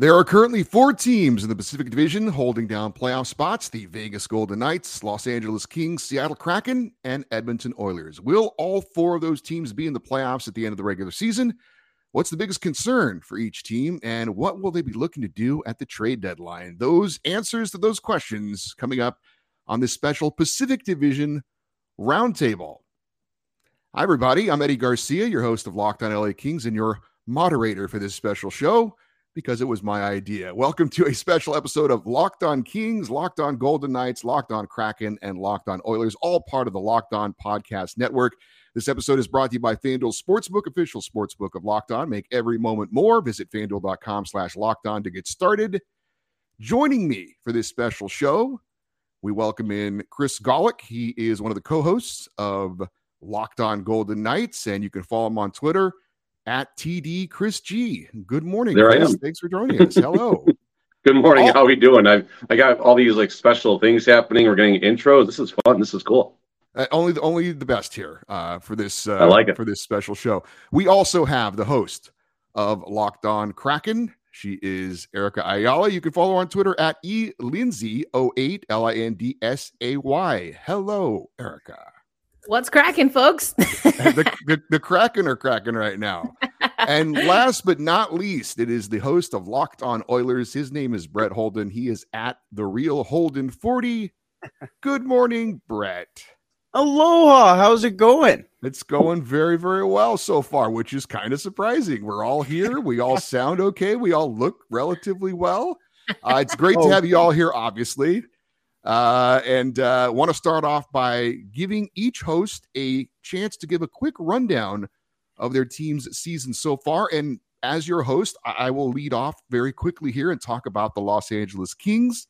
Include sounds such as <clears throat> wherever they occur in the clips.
There are currently four teams in the Pacific Division holding down playoff spots the Vegas Golden Knights, Los Angeles Kings, Seattle Kraken, and Edmonton Oilers. Will all four of those teams be in the playoffs at the end of the regular season? What's the biggest concern for each team, and what will they be looking to do at the trade deadline? Those answers to those questions coming up on this special Pacific Division roundtable. Hi, everybody. I'm Eddie Garcia, your host of Locked On LA Kings, and your moderator for this special show because it was my idea. Welcome to a special episode of Locked On Kings, Locked On Golden Knights, Locked On Kraken, and Locked On Oilers, all part of the Locked On Podcast Network. This episode is brought to you by FanDuel Sportsbook, official sportsbook of Locked On. Make every moment more. Visit fanduel.com slash locked on to get started. Joining me for this special show, we welcome in Chris Gawlik. He is one of the co-hosts of Locked On Golden Knights, and you can follow him on Twitter at TD Chris G. Good morning. There Chris. I am. Thanks for joining us. Hello. <laughs> Good morning. Oh. How are we doing? I I got all these like special things happening. We're getting intros. This is fun. This is cool. Uh, only the only the best here uh, for this. Uh, I like it. for this special show. We also have the host of Locked On Kraken. She is Erica Ayala. You can follow her on Twitter at e lindsay 08 l i n d s a y. Hello, Erica. What's cracking, folks? <laughs> the, the, the Kraken are cracking right now. And <laughs> last but not least, it is the host of Locked On Oilers. His name is Brett Holden. He is at the real Holden 40. Good morning, Brett. Aloha, how's it going? It's going very, very well so far, which is kind of surprising. We're all here. We all <laughs> sound okay. We all look relatively well. Uh, it's great to Oh. have you all here, obviously. Uh, and uh, want to start off by giving each host a chance to give a quick rundown of their team's season so far. And as your host, I, I will lead off very quickly here and talk about the Los Angeles Kings.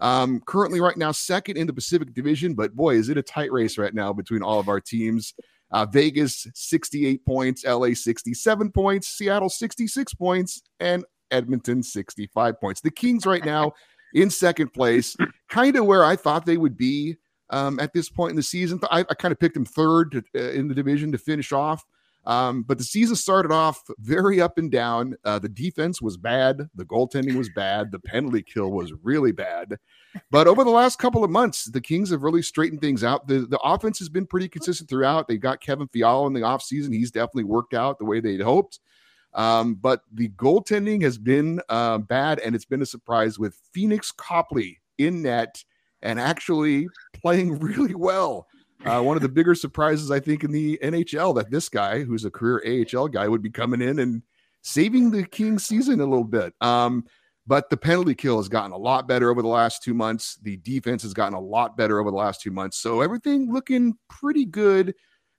Um, currently, right now, second in the Pacific Division, but boy, is it a tight race right now between all of our teams. Uh, Vegas 68 points, LA 67 points, Seattle 66 points, and Edmonton 65 points. The Kings right now in second place, <clears throat> kind of where I thought they would be um, at this point in the season. I, I kind of picked them third to, uh, in the division to finish off. Um, but the season started off very up and down. Uh, the defense was bad. The goaltending was bad. The penalty kill was really bad. But over the last couple of months, the Kings have really straightened things out. The, the offense has been pretty consistent throughout. They got Kevin Fiala in the offseason. He's definitely worked out the way they'd hoped. Um, but the goaltending has been uh, bad, and it's been a surprise with Phoenix Copley in net and actually playing <laughs> really well. Uh, one of the bigger surprises, I think, in the NHL that this guy, who's a career AHL guy, would be coming in and saving the Kings season a little bit. Um, but the penalty kill has gotten a lot better over the last two months. The defense has gotten a lot better over the last two months. So everything looking pretty good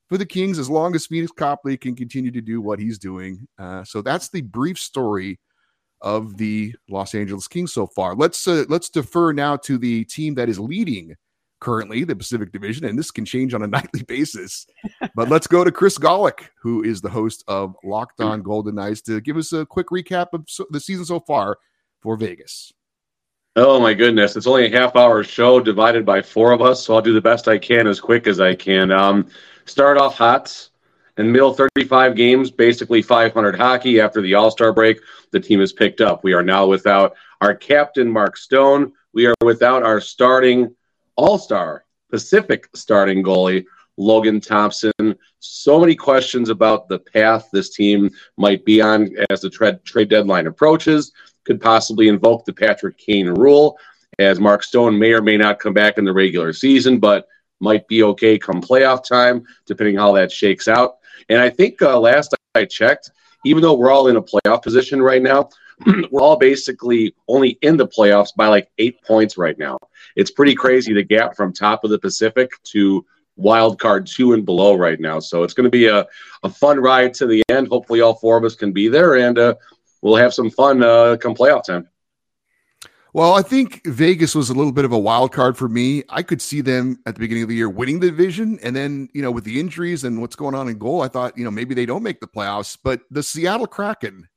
for the Kings as long as Phoenix Copley can continue to do what he's doing. Uh, so that's the brief story of the Los Angeles Kings so far. Let's uh, let's defer now to the team that is leading currently the Pacific Division, and this can change on a <laughs> nightly basis. But let's go to Chris Gawlik, who is the host of Locked On Golden Knights, to give us a quick recap of so, the season so far for Vegas. Oh my goodness! It's only a half hour show divided by four of us, so I'll do the best I can as quick as I can. Um, start off hot. The middle 35 games, basically 500 hockey. After the All Star break, the team is picked up. We are now without our captain, Mark Stone. We are without our starting All Star Pacific starting goalie, Logan Thompson. So many questions about the path this team might be on as the trade, trade deadline approaches. Could possibly invoke the Patrick Kane rule, as Mark Stone may or may not come back in the regular season, but might be okay come playoff time, depending how that shakes out. And I think uh, last I checked, even though we're all in a playoff position right now, <clears throat> we're all basically only in the playoffs by like eight points right now. It's pretty crazy the gap from top of the Pacific to wild card two and below right now. So it's going to be a, a fun ride to the end. Hopefully, all four of us can be there and uh, we'll have some fun uh, come playoff time. Well, I think Vegas was a little bit of a wild card for me. I could see them at the beginning of the year winning the division. And then, you know, with the injuries and what's going on in goal, I thought, you know, maybe they don't make the playoffs. But the Seattle Kraken,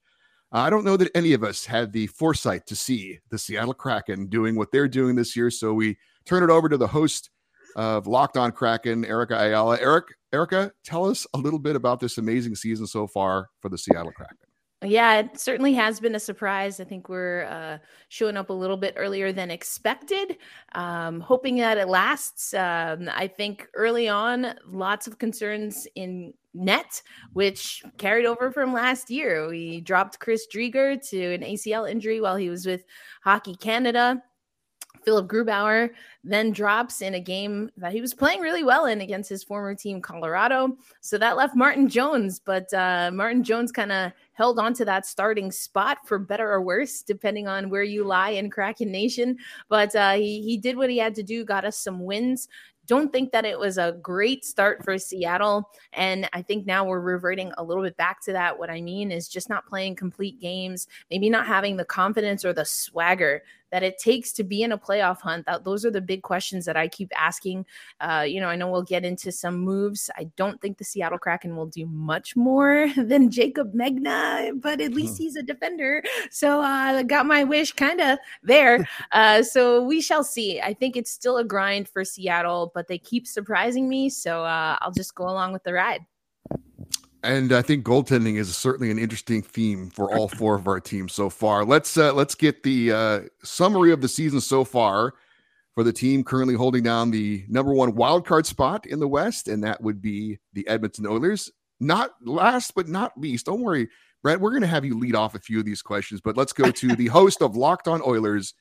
I don't know that any of us had the foresight to see the Seattle Kraken doing what they're doing this year. So we turn it over to the host of Locked On Kraken, Erica Ayala. Eric, Erica, tell us a little bit about this amazing season so far for the Seattle Kraken. Yeah, it certainly has been a surprise. I think we're uh, showing up a little bit earlier than expected, um, hoping that it lasts. Um, I think early on, lots of concerns in net, which carried over from last year. We dropped Chris Driedger to an ACL injury while he was with Hockey Canada. Philip Grubauer then drops in a game that he was playing really well in against his former team, Colorado. So that left Martin Jones, but uh, Martin Jones kind of held on to that starting spot for better or worse, depending on where you lie in Kraken Nation. But uh, he, he did what he had to do, got us some wins don't think that it was a great start for Seattle. And I think now we're reverting a little bit back to that. What I mean is just not playing complete games, maybe not having the confidence or the swagger that it takes to be in a playoff hunt. That those are the big questions that I keep asking. Uh, you know, I know we'll get into some moves. I don't think the Seattle Kraken will do much more <laughs> than Jaycob Megna, but at least hmm. he's a defender. So I uh, got my wish kind of there. <laughs> Uh, so we shall see. I think it's still a grind for Seattle, but they keep surprising me. So uh, I'll just go along with the ride. And I think goaltending is certainly an interesting theme for all four of our teams so far. Let's uh, let's get the uh, summary of the season so far for the team currently holding down the number one wild card spot in the West, and that would be the Edmonton Oilers. Not last but not least, don't worry, Brett. We're going to have you lead off a few of these questions, but let's go to the host of Locked On Oilers,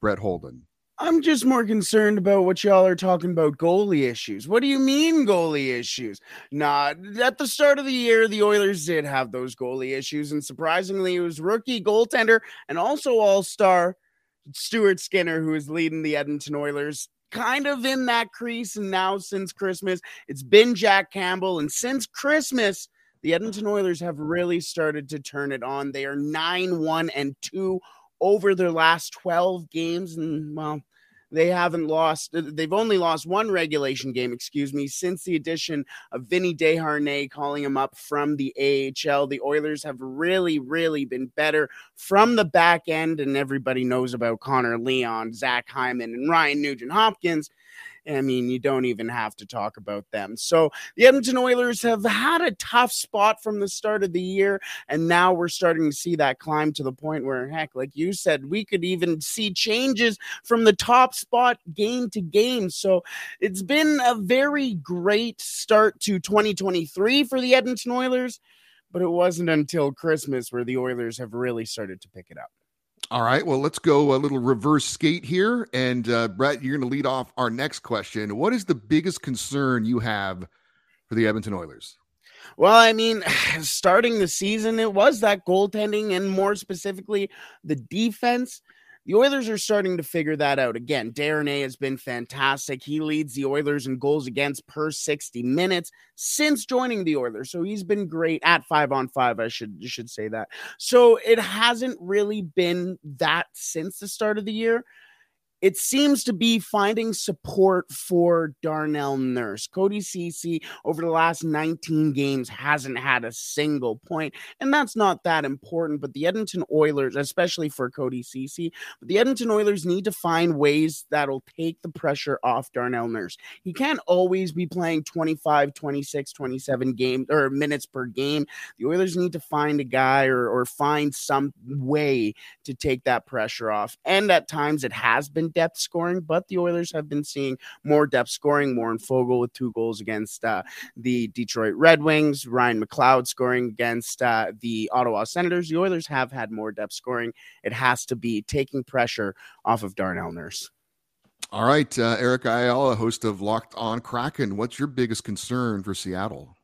Brett Holden. I'm just more concerned about what y'all are talking about goalie issues. What do you mean goalie issues? Nah, at the start of the year, the Oilers did have those goalie issues, and surprisingly, it was rookie goaltender and also all star Stuart Skinner who is leading the Edmonton Oilers. Kind of in that crease, and now since Christmas, it's been Jack Campbell. And since Christmas, the Edmonton Oilers have really started to turn it on. They are 9 1 and 2 over their last 12 games. And well, they haven't lost, they've only lost one regulation game, excuse me, since the addition of Vinny Desharnais calling him up from the AHL. The Oilers have really, really been better from the back end, and everybody knows about Connor Leon, Zach Hyman, and Ryan Nugent Hopkins. I mean, you don't even have to talk about them. So the Edmonton Oilers have had a tough spot from the start of the year, and now we're starting to see that climb to the point where, heck, like you said, we could even see changes from the top spot game to game. So it's been a very great start to 2023 for the Edmonton Oilers, but it wasn't until Christmas where the Oilers have really started to pick it up. All right. Well, let's go a little reverse skate here. And uh, Brett, you're going to lead off our next question. What is the biggest concern you have for the Edmonton Oilers? Well, I mean, <sighs> starting the season, it was that goaltending and more specifically the defense. The Oilers are starting to figure that out. Again, Desharnais has been fantastic. He leads the Oilers in goals against per 60 minutes since joining the Oilers. So he's been great at five on five. I should should say that. So it hasn't really been that since the start of the year it seems to be finding support for Darnell Nurse. Cody Ceci over the last 19 games hasn't had a single point, and that's not that important. But the Edmonton Oilers, especially for Cody Ceci, but the Edmonton Oilers need to find ways that'll take the pressure off Darnell Nurse. He can't always be playing 25, 26, 27 games or minutes per game. The Oilers need to find a guy or, or find some way to take that pressure off. And at times it has been depth scoring, but the Oilers have been seeing more depth scoring. Warren Foegele with two goals against uh, the Detroit Red Wings, Ryan McLeod scoring against uh, the Ottawa Senators. The Oilers have had more depth scoring. It has to be taking pressure off of Darnell Nurse. All right, uh, Eric Ayala, host of Locked On Kraken. What's your biggest concern for Seattle?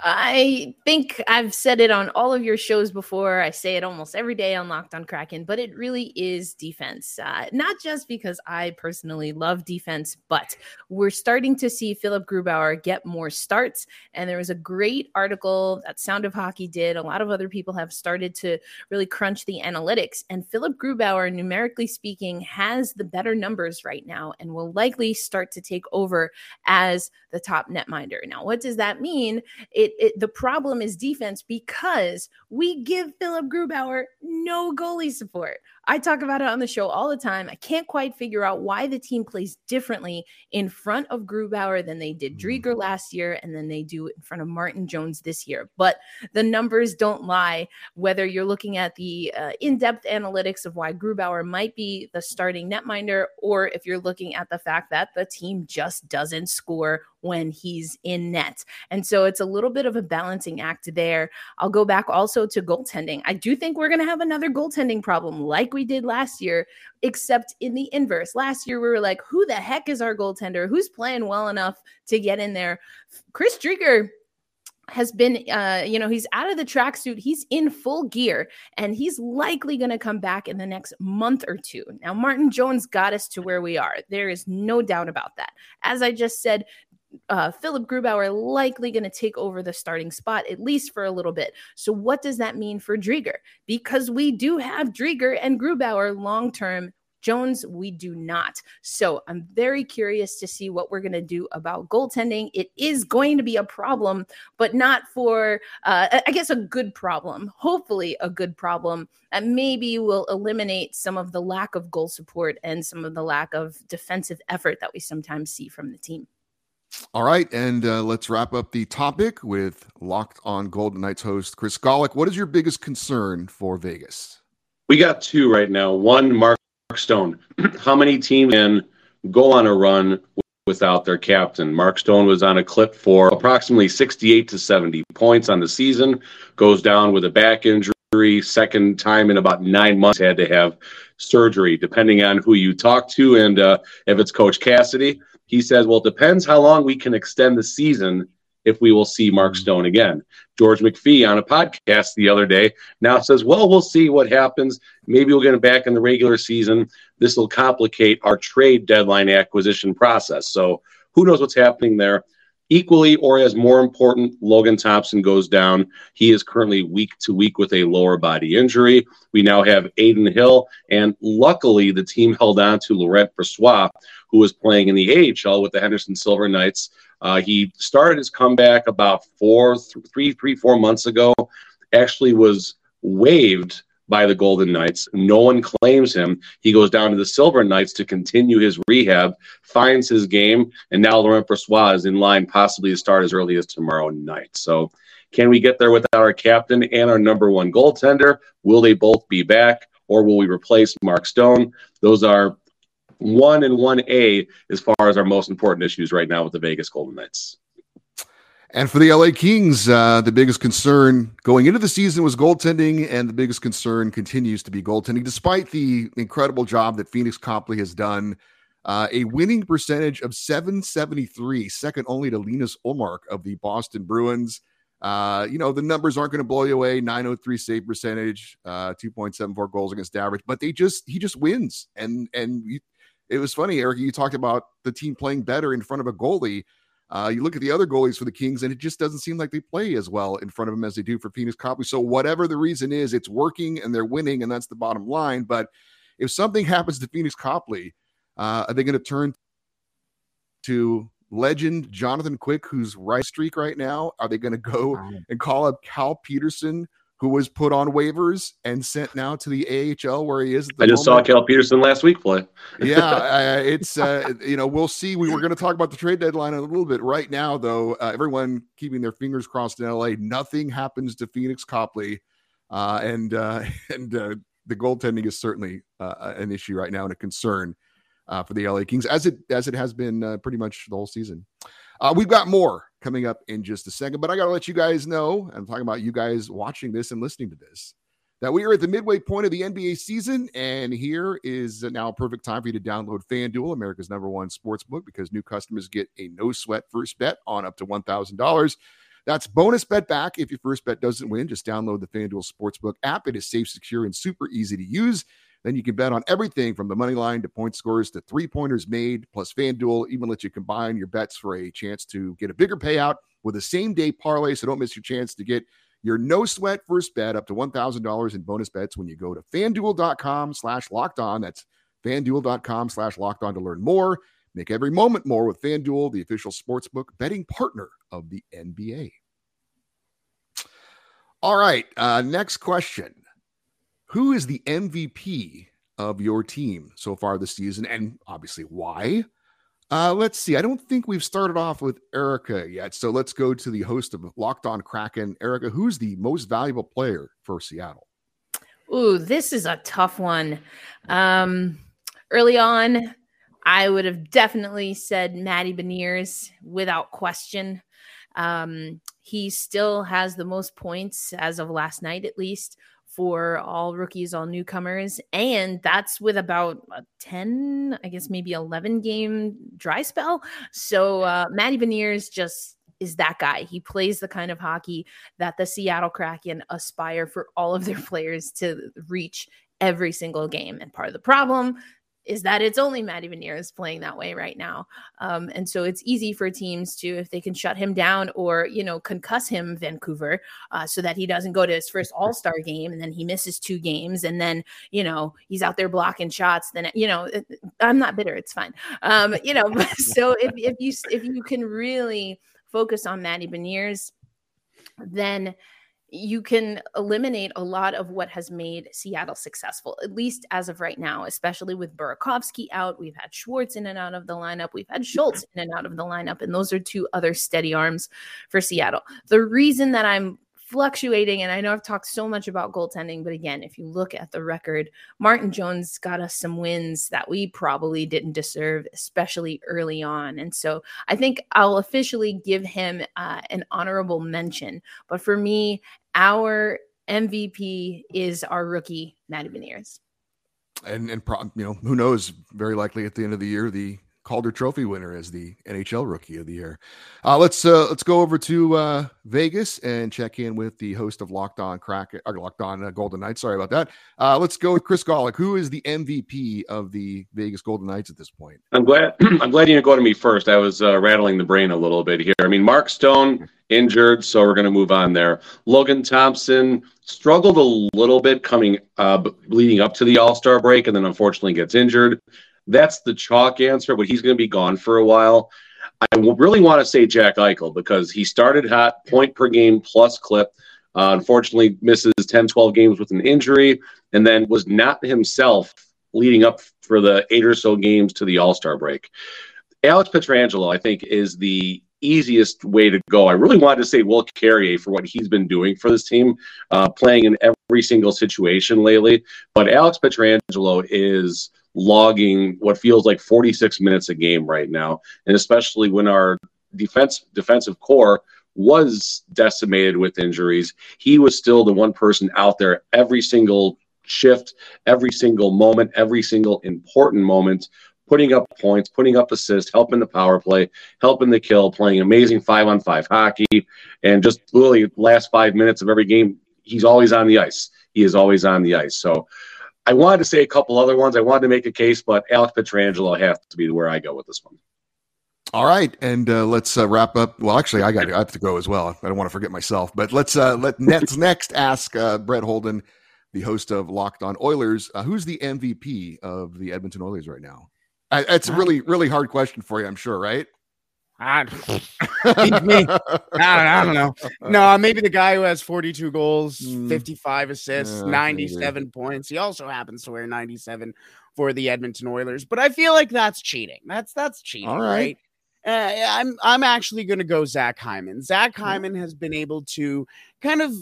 I think I've said it on all of your shows before. I say it almost every day on Locked on Kraken, but it really is defense. Uh, not just because I personally love defense, but we're starting to see Philip Grubauer get more starts. And there was a great article that Sound of Hockey did. A lot of other people have started to really crunch the analytics. And Philip Grubauer, numerically speaking, has the better numbers right now and will likely start to take over as the top netminder. Now, what does that mean? It it, it the problem is defense because we give Philip Grubauer no goalie support. I talk about it on the show all the time. I can't quite figure out why the team plays differently in front of Grubauer than they did mm. Driedger last year and then they do in front of Martin Jones this year. But the numbers don't lie. Whether you're looking at the uh, in depth analytics of why Grubauer might be the starting netminder, or if you're looking at the fact that the team just doesn't score when he's in net. And so it's a little bit of a balancing act there. I'll go back also to goaltending. I do think we're going to have another goaltending problem like we did last year, except in the inverse. Last year, we were like, who the heck is our goaltender? Who's playing well enough to get in there? Chris Driedger has been uh you know he's out of the tracksuit he's in full gear and he's likely going to come back in the next month or two now martin jones got us to where we are there is no doubt about that as i just said uh, Philip Grubauer likely going to take over the starting spot at least for a little bit. So, what does that mean for Driedger? Because we do have Driedger and Grubauer long term. Jones, we do not. So I'm very curious to see what we're going to do about goaltending. It is going to be a problem, but not for, uh, I guess, a good problem. Hopefully, a good problem that maybe will eliminate some of the lack of goal support and some of the lack of defensive effort that we sometimes see from the team. All right, and uh, let's wrap up the topic with Locked On Golden Knights host Chris Gawlik. What is your biggest concern for Vegas? We got two right now. One, Mark Stone. <clears throat> How many teams can go on a run without their captain? Mark Stone was on a clip for approximately 68 to 70 points on the season, goes down with a back injury, second time in about nine months, had to have surgery, depending on who you talk to and uh, if it's Coach Cassidy he says, well, it depends how long we can extend the season if we will see Mark. Stone again. George McPhee on a podcast the other day now says, well, we'll see what happens. Maybe we'll get him back in the regular season. This will complicate our trade deadline acquisition process. So who knows what's happening there. Equally, or as more important, Logan Thompson goes down. He is currently week to week with a lower body injury. We now have Adin Hill, and luckily the team held on to Laurent Brossoit, who was playing in the AHL with the Henderson Silver Knights. Uh, he started his comeback about four, th- three, three, four months ago. Actually, was waived by the Golden Knights. No one claims him. He goes down to the Silver Knights to continue his rehab, finds his game, and now Laurent Brossoit is in line possibly to start as early as tomorrow night. So, can we get there without our captain and our number one goaltender? Will they both be back, or will we replace Mark Stone? Those are one and one A as far as our most important issues right now with the Vegas Golden Knights. And for the LA Kings, uh, the biggest concern going into the season was goaltending, and the biggest concern continues to be goaltending, despite the incredible job that Phoenix Copley has done. Uh, a winning percentage of 773, second only to Linus Ullmark of the Boston Bruins. Uh, you know, the numbers aren't going to blow you away 903 save percentage, uh, 2.74 goals against average, but they just, he just wins. And, and it was funny, Eric, you talked about the team playing better in front of a goalie. Uh, you look at the other goalies for the Kings, and it just doesn't seem like they play as well in front of him as they do for Phoenix Copley. So whatever the reason is, it's working and they're winning, and that's the bottom line. But if something happens to Phoenix Copley, uh, are they going to turn to legend Jonathan Quick, who's right streak right now? Are they going to go and call up Cal Petersen, who was put on waivers and sent now to the AHL where he is. I just moment. saw Cal Petersen last week play. <laughs> yeah, uh, it's uh, you know we'll see. We were going to talk about the trade deadline a little bit right now, though. Uh, everyone keeping their fingers crossed in LA. Nothing happens to Phoenix Copley, uh, and uh, <laughs> and uh, the goaltending is certainly an issue right now and a concern for the LA Kings, as it as it has been pretty much the whole season. Uh, we've got more coming up in just a second, but I got to let you guys know, I'm talking about you guys watching this and listening to this, that we are at the midway point of the NBA season. And here is now a perfect time for you to download FanDuel, America's number one sports book, because new customers get a no sweat first bet on up to $1,000. That's bonus bet back if your first bet doesn't win. Just download the FanDuel Sportsbook app. It is safe, secure, and super easy to use. Then you can bet on everything from the money line to point scores to three pointers made. Plus, FanDuel even lets you combine your bets for a chance to get a bigger payout with a same day parlay. So don't miss your chance to get your no sweat first bet up to $1,000 in bonus bets when you go to fanduel.com slash locked on. That's fanduel.com slash locked on to learn more. Make every moment more with FanDuel, the official sportsbook betting partner of the NBA. All right. Uh, next question. Who is the MVP of your team so far this season, and obviously why. Uh, let's see. I don't think we've started off with Erica yet. So let's go to the host of Locked On Kraken. Erica, who's the most valuable player for Seattle? Ooh, this is a tough one. Um, early on, I would have definitely said Matty Beniers without question. Um, he still has the most points as of last night, at least for all rookies, all newcomers. And that's with about a 10, I guess maybe 11 game dry spell. So uh, Matty Beniers just is that guy. He plays the kind of hockey that the Seattle Kraken aspire for all of their <laughs> players to reach every single game. And part of the problem is that it's only Matty Beniers playing that way right now. Um, and so it's easy for teams to, if they can shut him down or, you know, concuss him, Vancouver, uh, so that he doesn't go to his first All Star game and then he misses two games and then, you know, he's out there blocking shots. Then, you know, I'm not bitter. It's fine. Um, you know, <laughs> so if, if you, if you can really focus on Matty Beniers, then you can eliminate a lot of what has made Seattle successful, at least as of right now, especially with Burakovsky out. We've had Schwartz in and out of the lineup. We've had Schultz in and out of the lineup. And those are two other steady arms for Seattle. The reason that I'm fluctuating. And I know I've talked so much about goaltending, but again, if you look at the record, Martin Jones got us some wins that we probably didn't deserve, especially early on. And so I think I'll officially give him uh, an honorable mention. But for me, our MVP is our rookie, Matty Beniers. And and you know who knows? Very likely at the end of the year, the Calder Trophy winner as the NHL Rookie of the Year. Uh, let's uh, let's go over to uh, Vegas and check in with the host of Locked On Crack or Locked On uh, Golden Knights. Sorry about that. Uh, let's go with Chris Gawlik. Who is the MVP of the Vegas Golden Knights at this point? I'm glad <clears throat> I'm glad you didn't go to me first. I was uh, rattling the brain a little bit here. I mean, Mark Stone injured, so we're going to move on there. Logan Thompson struggled a little bit coming leading up to the All Star break, and then unfortunately gets injured. That's the chalk answer, but he's going to be gone for a while. I really want to say Jack Eichel because he started hot, point per game plus clip. Uh, unfortunately, misses 10, 12 games with an injury, and then was not himself leading up for the eight or so games to the All Star break. Alex Pietrangelo, I think, is the easiest way to go. I really wanted to say Will Carrier for what he's been doing for this team, uh, playing in every single situation lately. But Alex Pietrangelo is logging what feels like 46 minutes a game right now, and especially when our defense defensive core was decimated with injuries, he was still the one person out there every single shift, every single moment, every single important moment, putting up points, putting up assists, helping the power play, helping the kill, playing amazing five on five hockey, and just literally last five minutes of every game, he's always on the ice. He is always on the ice. So I wanted to say a couple other ones. I wanted to make a case, but Alex Pietrangelo has to be where I go with this one. All right, and uh, let's uh, wrap up. Well, actually, I got I have to go as well. I don't want to forget myself, but let's uh, let Nets <laughs> next ask uh, Brett Holden, the host of Locked On Oilers, uh, who's the MVP of the Edmonton Oilers right now. It's a really really hard question for you, I'm sure, right? I, <laughs> me. I, don't know. No, maybe the guy who has 42 goals, mm. 55 assists, yeah, 97 maybe. points. He also happens to wear 97 for the Edmonton Oilers, but I feel like that's cheating. That's that's cheating, All right? right? Uh, I'm I'm actually going to go Zach Hyman. Zach Hyman has been able to kind of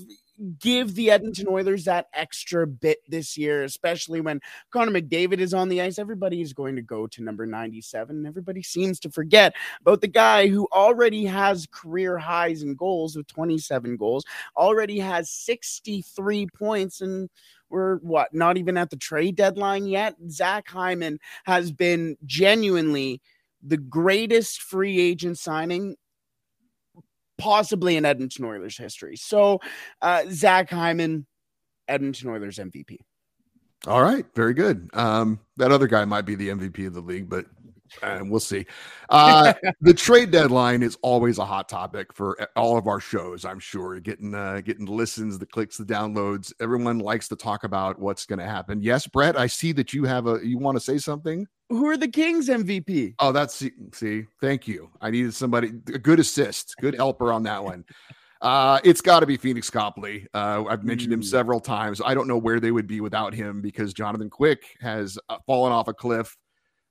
give the Edmonton Oilers that extra bit this year, especially when Connor McDavid is on the ice. Everybody is going to go to number 97. Everybody seems to forget about the guy who already has career highs in goals with 27 goals, already has 63 points and we're what not even at the trade deadline yet. Zach Hyman has been genuinely the greatest free agent signing possibly in Edmonton Oilers history. So, uh, Zach Hyman, Edmonton Oilers MVP. All right, very good. Um, that other guy might be the MVP of the league, but and we'll see. Uh, <laughs> the trade deadline is always a hot topic for all of our shows. I'm sure getting uh, getting listens, the clicks, the downloads. Everyone likes to talk about what's going to happen. Yes, Brett, I see that you have a. You want to say something? Who are the Kings MVP? Oh, that's see. Thank you. I needed somebody a good assist, good helper on that one. Uh, it's got to be Phoenix Copley. Uh, I've mentioned him Mm. several times. I don't know where they would be without him because Jonathan Quick has uh, fallen off a cliff.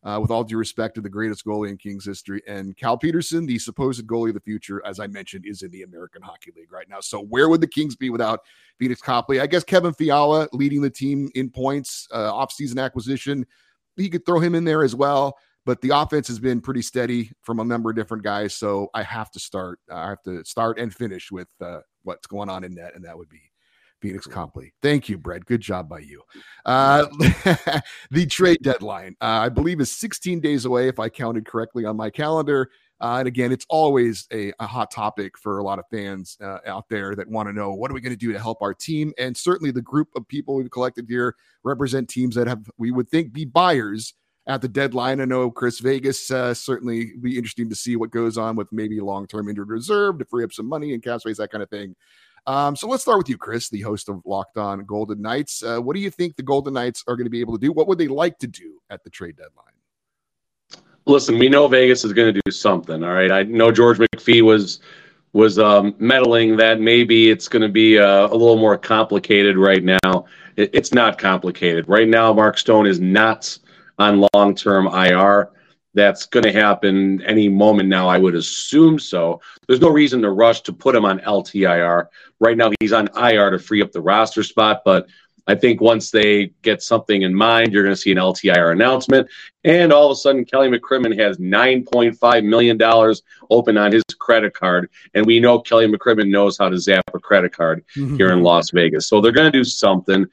Uh, with all due respect to the greatest goalie in Kings history, and Cal Petersen, the supposed goalie of the future, as I mentioned, is in the American Hockey League right now. So where would the Kings be without Phoenix Copley? I guess Kevin Fiala leading the team in points, uh, offseason acquisition. He could throw him in there as well but the offense has been pretty steady from a number of different guys. So I have to start. I have to start and finish with uh, what's going on in net, and that would be Phoenix Copley. Thank you, Brett. Good job by you. Uh, <laughs> the trade deadline, uh, I believe, is 16 days away, if I counted correctly on my calendar. Uh, and again, it's always a, a, hot topic for a lot of fans uh, out there that want to know what are we going to do to help our team. And certainly, the group of people we've collected here represent teams that have, we would think, be buyers at the deadline. I know Chris Vegas uh, certainly be interesting to see what goes on with maybe long term injured reserve to free up some money and cap space, that kind of thing. Um, so let's start with you, Chris, the host of Locked On Golden Knights. Uh, what do you think the Golden Knights are going to be able to do? What would they like to do at the trade deadline? Listen, we know Vegas is going to do something. All right, I know George McPhee was was um, meddling that maybe it's going to be uh, a little more complicated right now. It, it's not complicated right now. Mark Stone is not on long term IR. That's going to happen any moment now, I would assume so. There's no reason to rush to put him on LTIR. Right now, he's on IR to free up the roster spot, but I think once they get something in mind, you're going to see an LTIR announcement. And all of a sudden, Kelly McCrimmon has $9.5 million open on his credit card. And we know Kelly McCrimmon knows how to zap a credit card mm-hmm. here in Las Vegas. So they're going to do something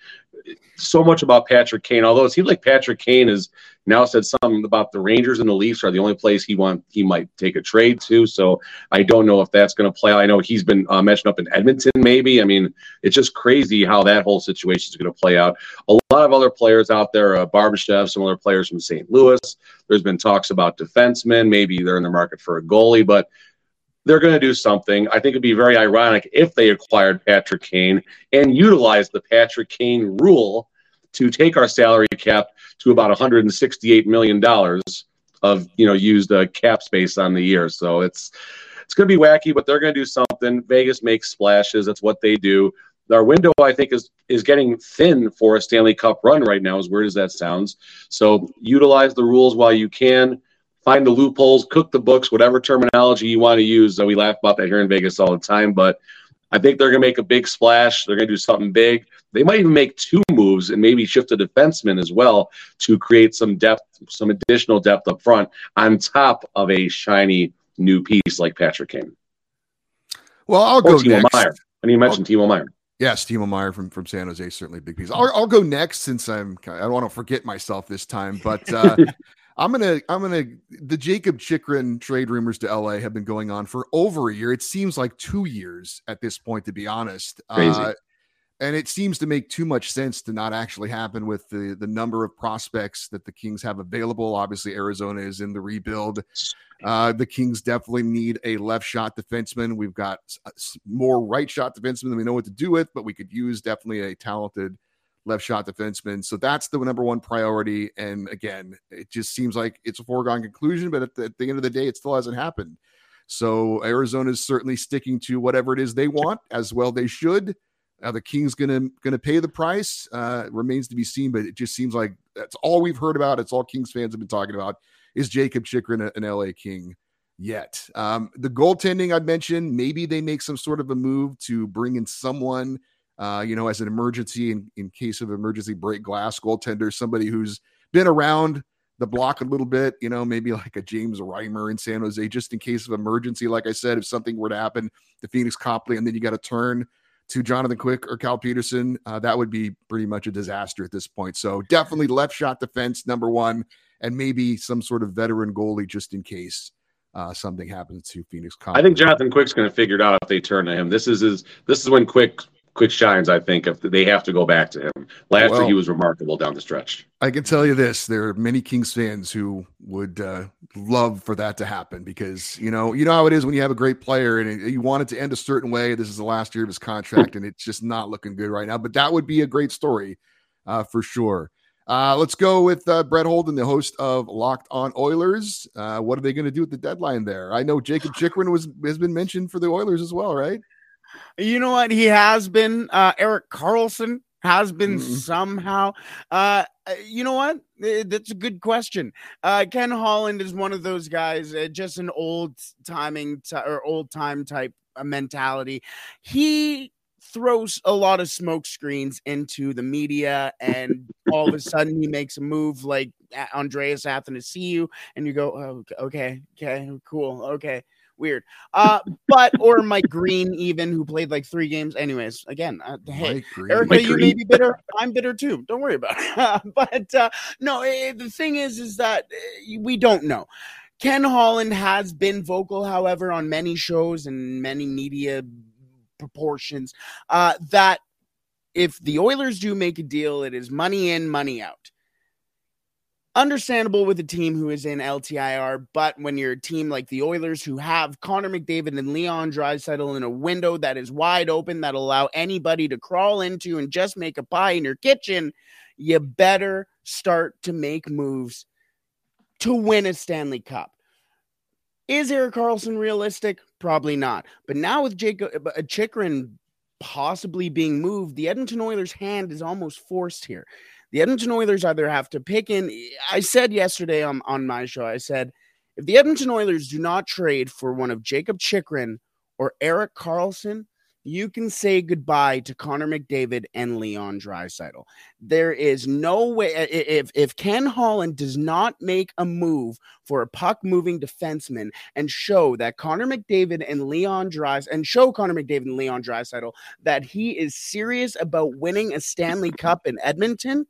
so much about Patrick Kane. Although it seems like Patrick Kane has now said something about the Rangers and the Leafs are the only place he want he might take a trade to. So I don't know if that's going to play. I know he's been uh, mentioned up in Edmonton. Maybe I mean it's just crazy how that whole situation is going to play out. A lot of other players out there, uh, Barbashev, some other players from St. Louis. There's been talks about defensemen. Maybe they're in the market for a goalie, but they're going to do something. I think it'd be very ironic if they acquired Patrick Kane and utilized the Patrick Kane rule to take our salary cap to about 168 million dollars of you know used uh, cap space on the year. So it's it's going to be wacky, but they're going to do something. Vegas makes splashes. That's what they do. Our window, I think, is is getting thin for a Stanley Cup run right now. As weird as that sounds, so utilize the rules while you can find the loopholes, cook the books, whatever terminology you want to use. we laugh about that here in Vegas all the time, but I think they're going to make a big splash. They're going to do something big. They might even make two moves and maybe shift a defenseman as well to create some depth, some additional depth up front on top of a shiny new piece like Patrick Kane. Well, I'll go Timo next. Meier. And you mentioned Timo Meier. Yes, Timo Meier from, from San Jose, certainly a big piece. I'll, I'll go next since I'm I don't want to forget myself this time, but uh, <laughs> I'm gonna I'm gonna the Jakob Chychrun trade rumors to LA have been going on for over a year. It seems like two years at this point, to be honest. Crazy. Uh, and it seems to make too much sense to not actually happen with the the number of prospects that the Kings have available. Obviously, Arizona is in the rebuild. Uh, the Kings definitely need a left shot defenseman. We've got more right shot defensemen than we know what to do with, but we could use definitely a talented left shot defenseman. So that's the number one priority. And again, it just seems like it's a foregone conclusion, but at the, at the end of the day, it still hasn't happened. So Arizona is certainly sticking to whatever it is they want, as well they should. Are the Kings gonna gonna pay the price? Uh, remains to be seen, but it just seems like that's all we've heard about. It's all Kings fans have been talking about. Is Jakob Chychrun an LA King yet? Um, the goaltending I'd mentioned, maybe they make some sort of a move to bring in someone, uh, you know, as an emergency in, in case of emergency break glass goaltender, somebody who's been around the block a little bit, you know, maybe <laughs> like a James Reimer in San Jose, just in case of emergency. Like I said, if something were to happen to Phoenix Copley and then you got to turn to Jonathan Quick or Cal Petersen, uh, that would be pretty much a disaster at this point. So definitely left shot defense, number one, and maybe some sort of veteran goalie just in case uh, something happens to Phoenix Copley. I think Jonathan Quick's going to figure it out if they turn to him. This is his. This is when Quick Quick shines. I think if they have to go back to him. Last Well- year he was remarkable down the stretch. I can tell you this: there are many Kings fans who would uh, love for that to happen because you know, you know how it is when you have a great player and it- you want it to end a certain way. This is the last year of his contract, and it's just not looking good right now. But that would be a great story uh, for sure. Uh, let's go with uh, Brett Holden, the host of Locked On Oilers. Uh, what are they going to do at the deadline there? I know Jakob Chychrun was has been mentioned for the Oilers as well, right? You know what? He has been. Uh, Erik Karlsson has been Mm. somehow. Uh, uh, you know what? That's a good question. Uh, Ken Holland is one of those guys, uh, just an old timing t- or old time type uh, mentality. He throws a lot of smoke screens into the media, and all of a sudden he makes a move like Andreas Athanasiou, and you go, oh, okay, okay, cool, okay. Weird. Uh, but or Mike Green, even who played like three games. Anyways, again, uh, hey, Green. Erica, Mike you may be bitter. I'm bitter too. Don't worry about it. <laughs> but uh, no, eh, the thing is, is that eh, we don't know. Ken Holland has been vocal, however, on many shows and many media proportions, uh, that if the Oilers do make a deal, it is money in, money out. Understandable with a team who is in LTIR, but when you're a team like the Oilers who have Connor McDavid and Leon Draisaitl in a window that is wide open that'll allow anybody to crawl into and just make a pie in your kitchen, you better start to make moves to win a Stanley Cup. Is Erik Karlsson realistic? Probably not. But now with Jacob uh, Chychrun possibly being moved, the Edmonton Oilers' hand is almost forced here. The Edmonton Oilers either have to pick in. I said yesterday on, on my show, I said, if the Edmonton Oilers do not trade for one of Jakob Chychrun or Erik Karlsson, you can say goodbye to Connor McDavid and Leon Draisaitl. There is no way if if Ken Holland does not make a move for a puck moving defenseman and show that Connor McDavid and Leon Dries and show Connor McDavid and Leon Draisaitl that he is serious about winning a Stanley Cup in Edmonton,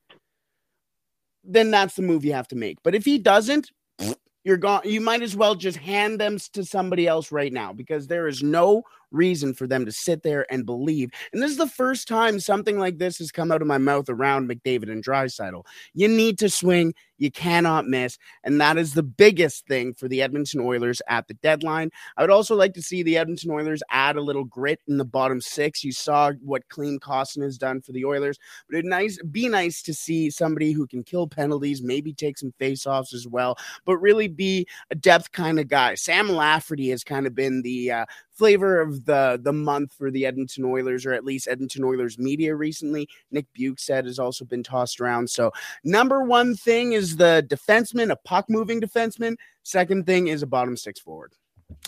then that's the move you have to make. But if he doesn't, <sniffs> you're gone. You might as well just hand them to somebody else right now because there is no reason for them to sit there and believe. And this is the first time something like this has come out of my mouth around McDavid and Draisaitl. You need to swing. You cannot miss. And that is the biggest thing for the Edmonton Oilers at the deadline. I would also like to see the Edmonton Oilers add a little grit in the bottom six. You saw what Klim Kostin has done for the Oilers, but it'd nice be nice to see somebody who can kill penalties, maybe take some faceoffs as well, but really be a depth kind of guy. Sam Lafferty has kind of been the uh, flavor of the the month for the Edmonton Oilers, or at least Edmonton Oilers media recently. Nick Bjugstad has also been tossed around. So number one thing is the defenseman, a puck moving defenseman. Second thing is a bottom six forward.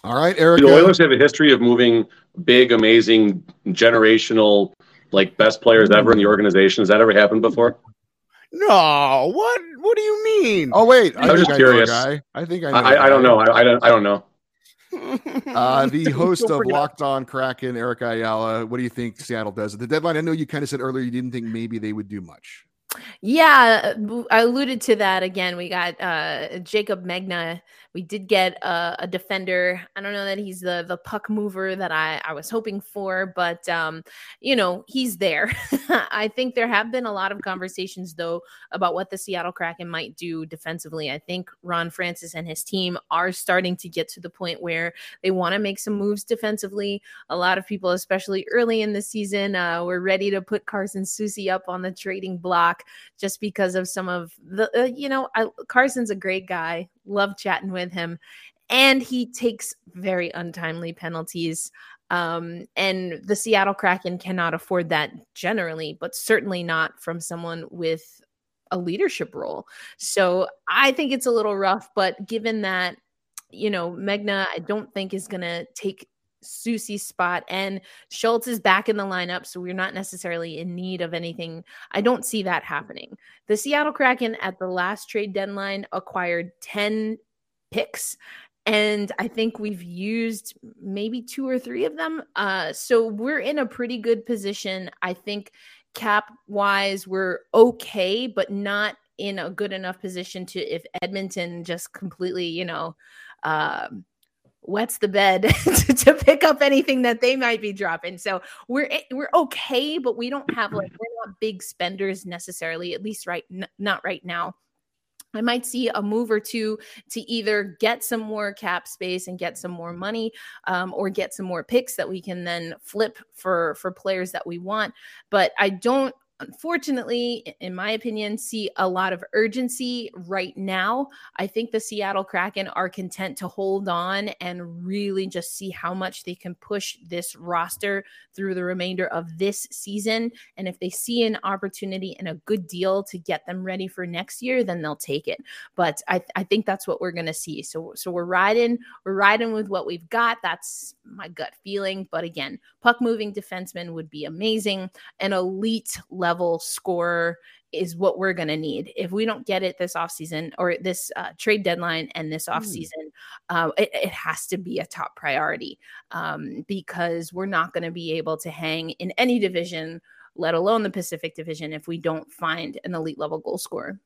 All right, Eric. The Oilers have a history of moving big, amazing, generational, like best players ever in the organization. Has that ever happened before? No, what? What do you mean? Oh wait, I, I was think just I curious. Know a guy. I think I know. I, a I, I don't know. I, I don't. I don't know. Uh, <laughs> the host of Locked On Kraken, Eric Ayala. What do you think Seattle does at the deadline? I know you kind of said earlier you didn't think maybe they would do much. Yeah, I alluded to that again. We got uh Jaycob Megna. We did get uh, a defender. I don't know that he's the the puck mover that I I was hoping for, but um you know, he's there. <laughs> I think there have been a lot of conversations though about what the Seattle Kraken might do defensively. I think Ron Francis and his team are starting to get to the point where they want to make some moves defensively. A lot of people especially early in the season uh were ready to put Carson Soucy up on the trading block just because of some of the uh, you know I, carson's a great guy love chatting with him and he takes very untimely penalties um, and the seattle kraken cannot afford that generally but certainly not from someone with a leadership role. So i think it's a little rough but given that you know megna i don't think is going to take Soucy's spot and Schultz is back in the lineup, so we're not necessarily in need of anything. I don't see that happening. The Seattle Kraken at the last trade deadline acquired 10 picks and I think we've used maybe two or three of them. Uh, so we're in a pretty good position. I think cap wise, we're okay, but not in a good enough position to if Edmonton just completely, you know, um, wets the bed <laughs> to, pick up anything that they might be dropping. So we're eh, we're okay, but we don't have like we're not big spenders necessarily, at least right n- not right now. I might see a move or two to either get some more cap space and get some more money, um, or get some more picks that we can then flip for for players that we want. But I don't unfortunately, in my opinion, see a lot of urgency right now. I think the Seattle Kraken are content to hold on and really just see how much they can push this roster through the remainder of this season. And if they see an opportunity and a good deal to get them ready for next year, then they'll take it. But I, I think that's what we're going to see. So, so we're riding, we're riding with what we've got. That's my gut feeling. But again, puck moving defenseman would be amazing. An elite level scorer is what we're going to need. If we don't get it this offseason or this uh, trade deadline and this offseason, mm. uh, it, it, has to be a top priority um, because we're not going to be able to hang in any division, let alone the Pacific Division, if we don't find an elite level goal scorer.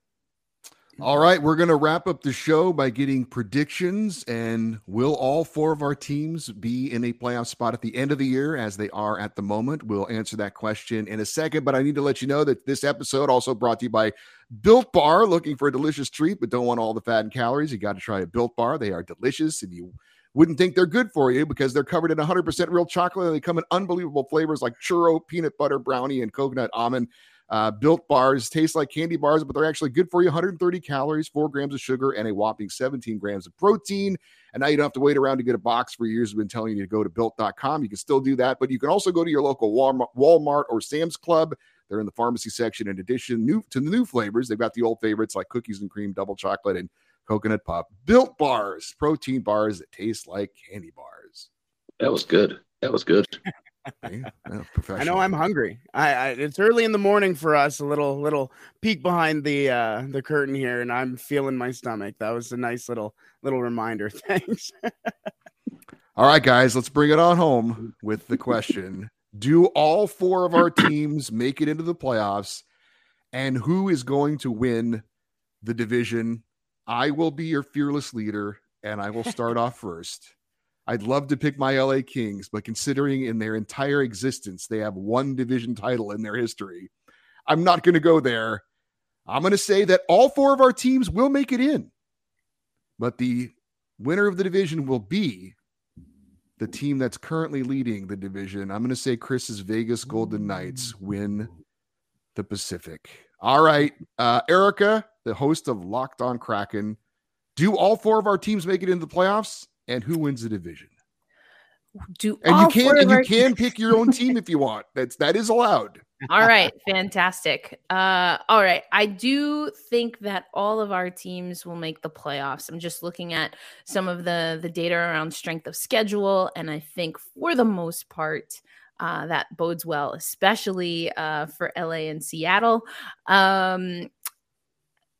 All right, we're going to wrap up the show by getting predictions. And will all four of our teams be in a playoff spot at the end of the year as they are at the moment? We'll answer that question in a second. But I need to let you know that this episode also brought to you by Built Bar. Looking for a delicious treat, but don't want all the fat and calories? You got to try a Built Bar. They are delicious, and you wouldn't think they're good for you because they're covered in 100% real chocolate. And they come in unbelievable flavors like churro, peanut butter, brownie, and coconut almond. Uh, built bars taste like candy bars, but they're actually good for you 130 calories, four grams of sugar, and a whopping 17 grams of protein. And now you don't have to wait around to get a box for years. We've been telling you to go to built.com. You can still do that, but you can also go to your local Walmart, or Sam's Club. They're in the pharmacy section. In addition new, to the new flavors, they've got the old favorites like cookies and cream, double chocolate, and coconut pop. Built bars, protein bars that taste like candy bars. That was good. That was good. <laughs> yeah, I know I'm hungry. I, I, it's early in the morning for us. A little little peek behind the uh the curtain here, and I'm feeling my stomach. That was a nice little little reminder. <laughs> Thanks. all right, guys, let's bring it on home with the question: Do all four of our teams make it into the playoffs? And who is going to win the division? I will be your fearless leader, and I will start off first. I'd love to pick my LA Kings, but considering in their entire existence they have one division title in their history, I'm not going to go there. I'm going to say that all four of our teams will make it in, but the winner of the division will be the team that's currently leading the division. I'm going to say Chris's Vegas Golden Knights win the Pacific. All right, uh, Erica, the host of Locked On Kraken. Do all four of our teams make it into the playoffs? And who wins the division. Do and you can and you can pick your own team if you want. That's that is allowed. <laughs> all right, fantastic. Uh, all right, I do think that all of our teams will make the playoffs. I'm just looking at some of the the data around strength of schedule, and I think for the most part, uh, that bodes well, especially uh, for LA and Seattle. Um,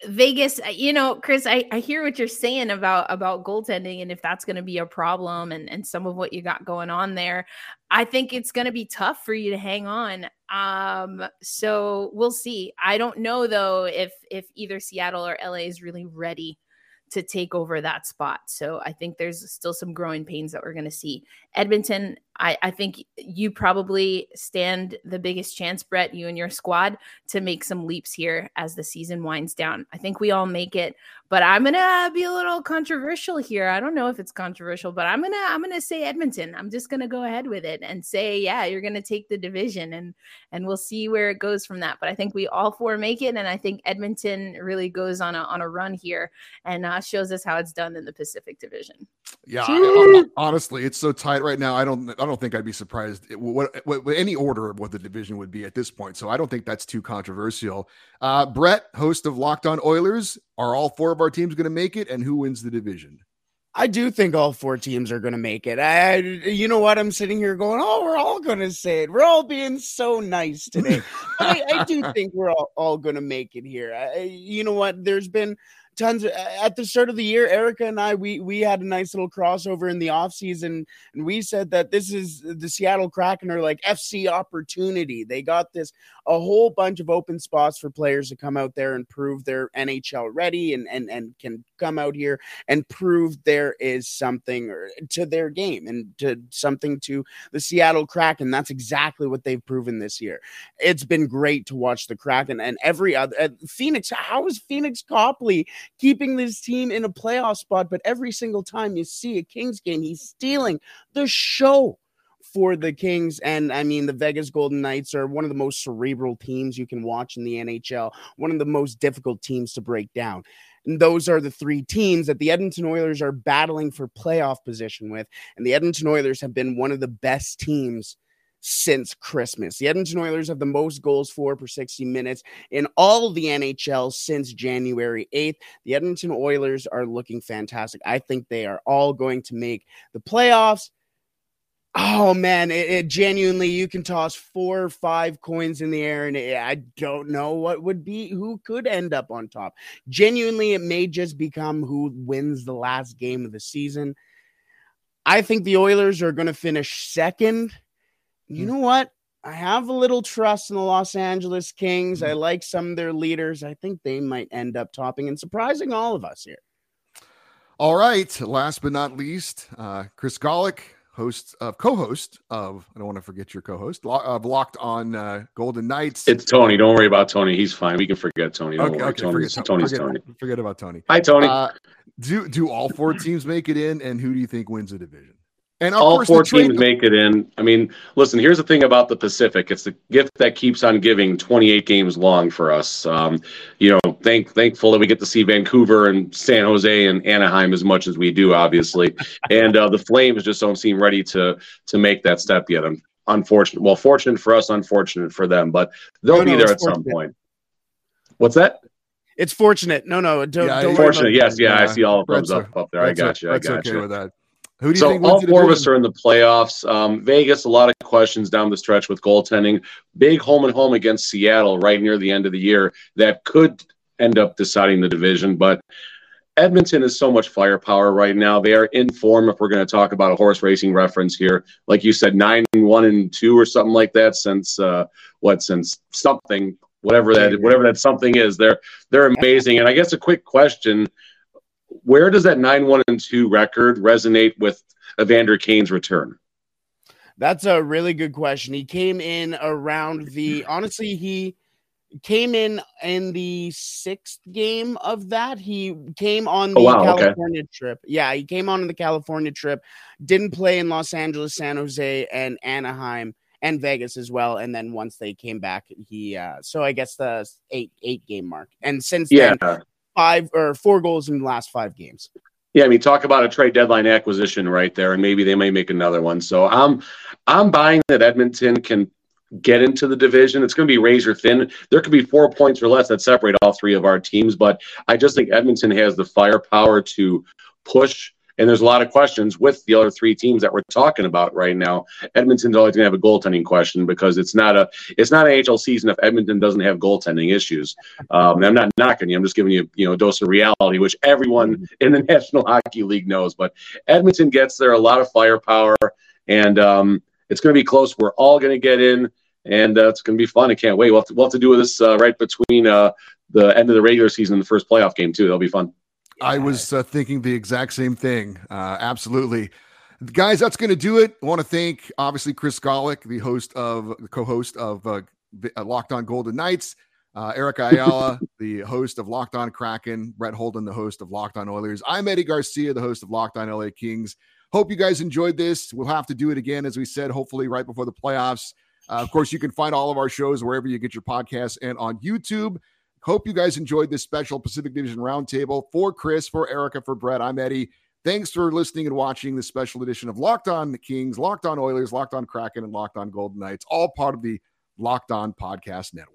Vegas, uh, you know, Chris, I, I hear what you're saying about about goaltending and if that's going to be a problem and and some of what you got going on there. I think it's going to be tough for you to hang on. Um, so we'll see. I don't know though if if either Seattle or LA is really ready to take over that spot. So I think there's still some growing pains that we're going to see. Edmonton, I, I think you probably stand the biggest chance, Brett, you and your squad, to make some leaps here as the season winds down. I think we all make it, but I'm gonna be a little controversial here. I don't know if it's controversial, but I'm gonna I'm gonna say Edmonton. I'm just gonna go ahead with it and say, yeah, you're gonna take the division, and and we'll see where it goes from that. But I think we all four make it, and I think Edmonton really goes on a on a run here and uh, shows us how it's done in the Pacific Division. Yeah, I, honestly, it's so tight right now. I don't I don't think I'd be surprised what, what, what, any order of what the division would be at this point. So I don't think that's too controversial. Uh, Brett, host of Locked On Oilers, are all four of our teams going to make it, and who wins the division? I do think all four teams are going to make it. I, you know what? I'm sitting here going, "Oh, we're all going to say it. We're all being so nice today." I, I, do <laughs> think we're all, all going to make it here. I, you know what? There's been tons of, at the start of the year erica and i we we had a nice little crossover in the off season and we said that this is the seattle kraken are like fc opportunity. They got this a whole bunch of open spots for players to come out there and prove they're nhl ready and and and can come out here and prove there is something to their game and to something to the seattle kraken. That's exactly what they've proven this year. It's been great to watch the kraken and every other uh, Pheonix how is Pheonix Copley keeping this team in a playoff spot. But every single time you see a Kings game, he's stealing the show for the Kings. And I mean, the Vegas Golden Knights are one of the most cerebral teams you can watch in the NHL, one of the most difficult teams to break down. And those are the three teams that the Edmonton Oilers are battling for playoff position with. And the Edmonton Oilers have been one of the best teams since Christmas. The Edmonton Oilers have the most goals for per 60 minutes in all the NHL since January 8th. The Edmonton Oilers are looking fantastic. I think they are all going to make the playoffs. Oh man, it, it genuinely you can toss four or five coins in the air, and it, I don't know what would be who could end up on top. Genuinely, it may just become who wins the last game of the season. I think the Oilers are going to finish second you know what? I have a little trust in the Los Angeles Kings. I like some of their leaders. I think they might end up topping and surprising all of us here. All right. Last but not least, uh, Chris Gawlik, host of co-host of I don't want to forget your co-host of Locked on uh, Golden Knights. It's Tony. Don't worry about Tony. He's fine. We can forget Tony. Don't okay, worry. okay, Tony's, forget, Tony's forget, Tony. Forget about Tony. Hi, Tony. Uh, do do all four teams make it in, and who do you think wins the division? And all course, four teams make it in. I mean, listen, here's the thing about the Pacific. It's the gift that keeps on giving 28 games long for us. Um, you know, thank thankful that we get to see Vancouver and San Jose and Anaheim as much as we do, obviously. <laughs> and uh, the Flames just don't seem ready to to make that step yet. I'm unfortunate. Well, fortunate for us, unfortunate for them, but they'll No, be no, there it's at some point. What's that? It's fortunate. No, no, don't. Yeah, don't Fortunate. Yes, yeah, I see all the thumbs up up there. I got o- you. I got okay you. with that. Who do you So think all four of us are in the playoffs. Um, Vegas, a lot of questions down the stretch with goaltending. Big home and home against Seattle right near the end of the year that could end up deciding the division. But Edmonton is so much firepower right now. They are in form. If we're going to talk about a horse racing reference here, like you said, nine one and two or something like that since uh, what? Since something, whatever that whatever that something is. They're they're amazing. And I guess a quick question: Where does that nine one and two record resonate with Evander Kane's return? That's a really good question. He came in around the honestly, he came in in the sixth game of that. He came on the Oh, wow, okay. California trip. Yeah, he came on the California trip, didn't play in Los Angeles, San Jose, and Anaheim and Vegas as well. And then once they came back, he uh so I guess the eight eight game mark. And since Yeah. then five or four goals in the last five games. Yeah, I mean, talk about a trade deadline acquisition right there, and maybe they may make another one. So I'm, I'm buying that Edmonton can get into the division. It's going to be razor thin. There could be four points or less that separate all three of our teams, but I just think Edmonton has the firepower to push. And there's a lot of questions with the other three teams that we're talking about right now. Edmonton's always going to have a goaltending question because it's not a it's not an AHL season if Edmonton doesn't have goaltending issues. Um, I'm not knocking you. I'm just giving you you know a dose of reality, which everyone in the <laughs> National Hockey League knows. But Edmonton gets there, a lot of firepower, and um, it's going to be close. We're all going to get in, and uh, it's going to be fun. I can't wait. We'll have to, we'll have to do with this uh, right between uh, the end of the regular season and the first playoff game too. That'll be fun. I was uh, thinking the exact same thing. Uh, absolutely. Guys, that's going to do it. I want to thank, obviously, Chris Gawlik, the host of, the co host of uh, uh, Locked On Golden Knights, uh, Erica Ayala, <laughs> the host of Locked On Kraken, Brett Holden, the host of Locked On Oilers. I'm Eddie Garcia, the host of Locked On LA Kings. Hope you guys enjoyed this. We'll have to do it again, as we said, hopefully right before the playoffs. Uh, of course, you can find all of our shows wherever you get your podcasts and on YouTube. Hope you guys enjoyed this special Pacific Division Roundtable. For Chris, for Erica, for Brett, I'm Eddie. Thanks for listening and watching this special edition of Locked On the Kings, Locked On Oilers, Locked On Kraken, and Locked On Golden Knights, all part of the Locked On Podcast Network.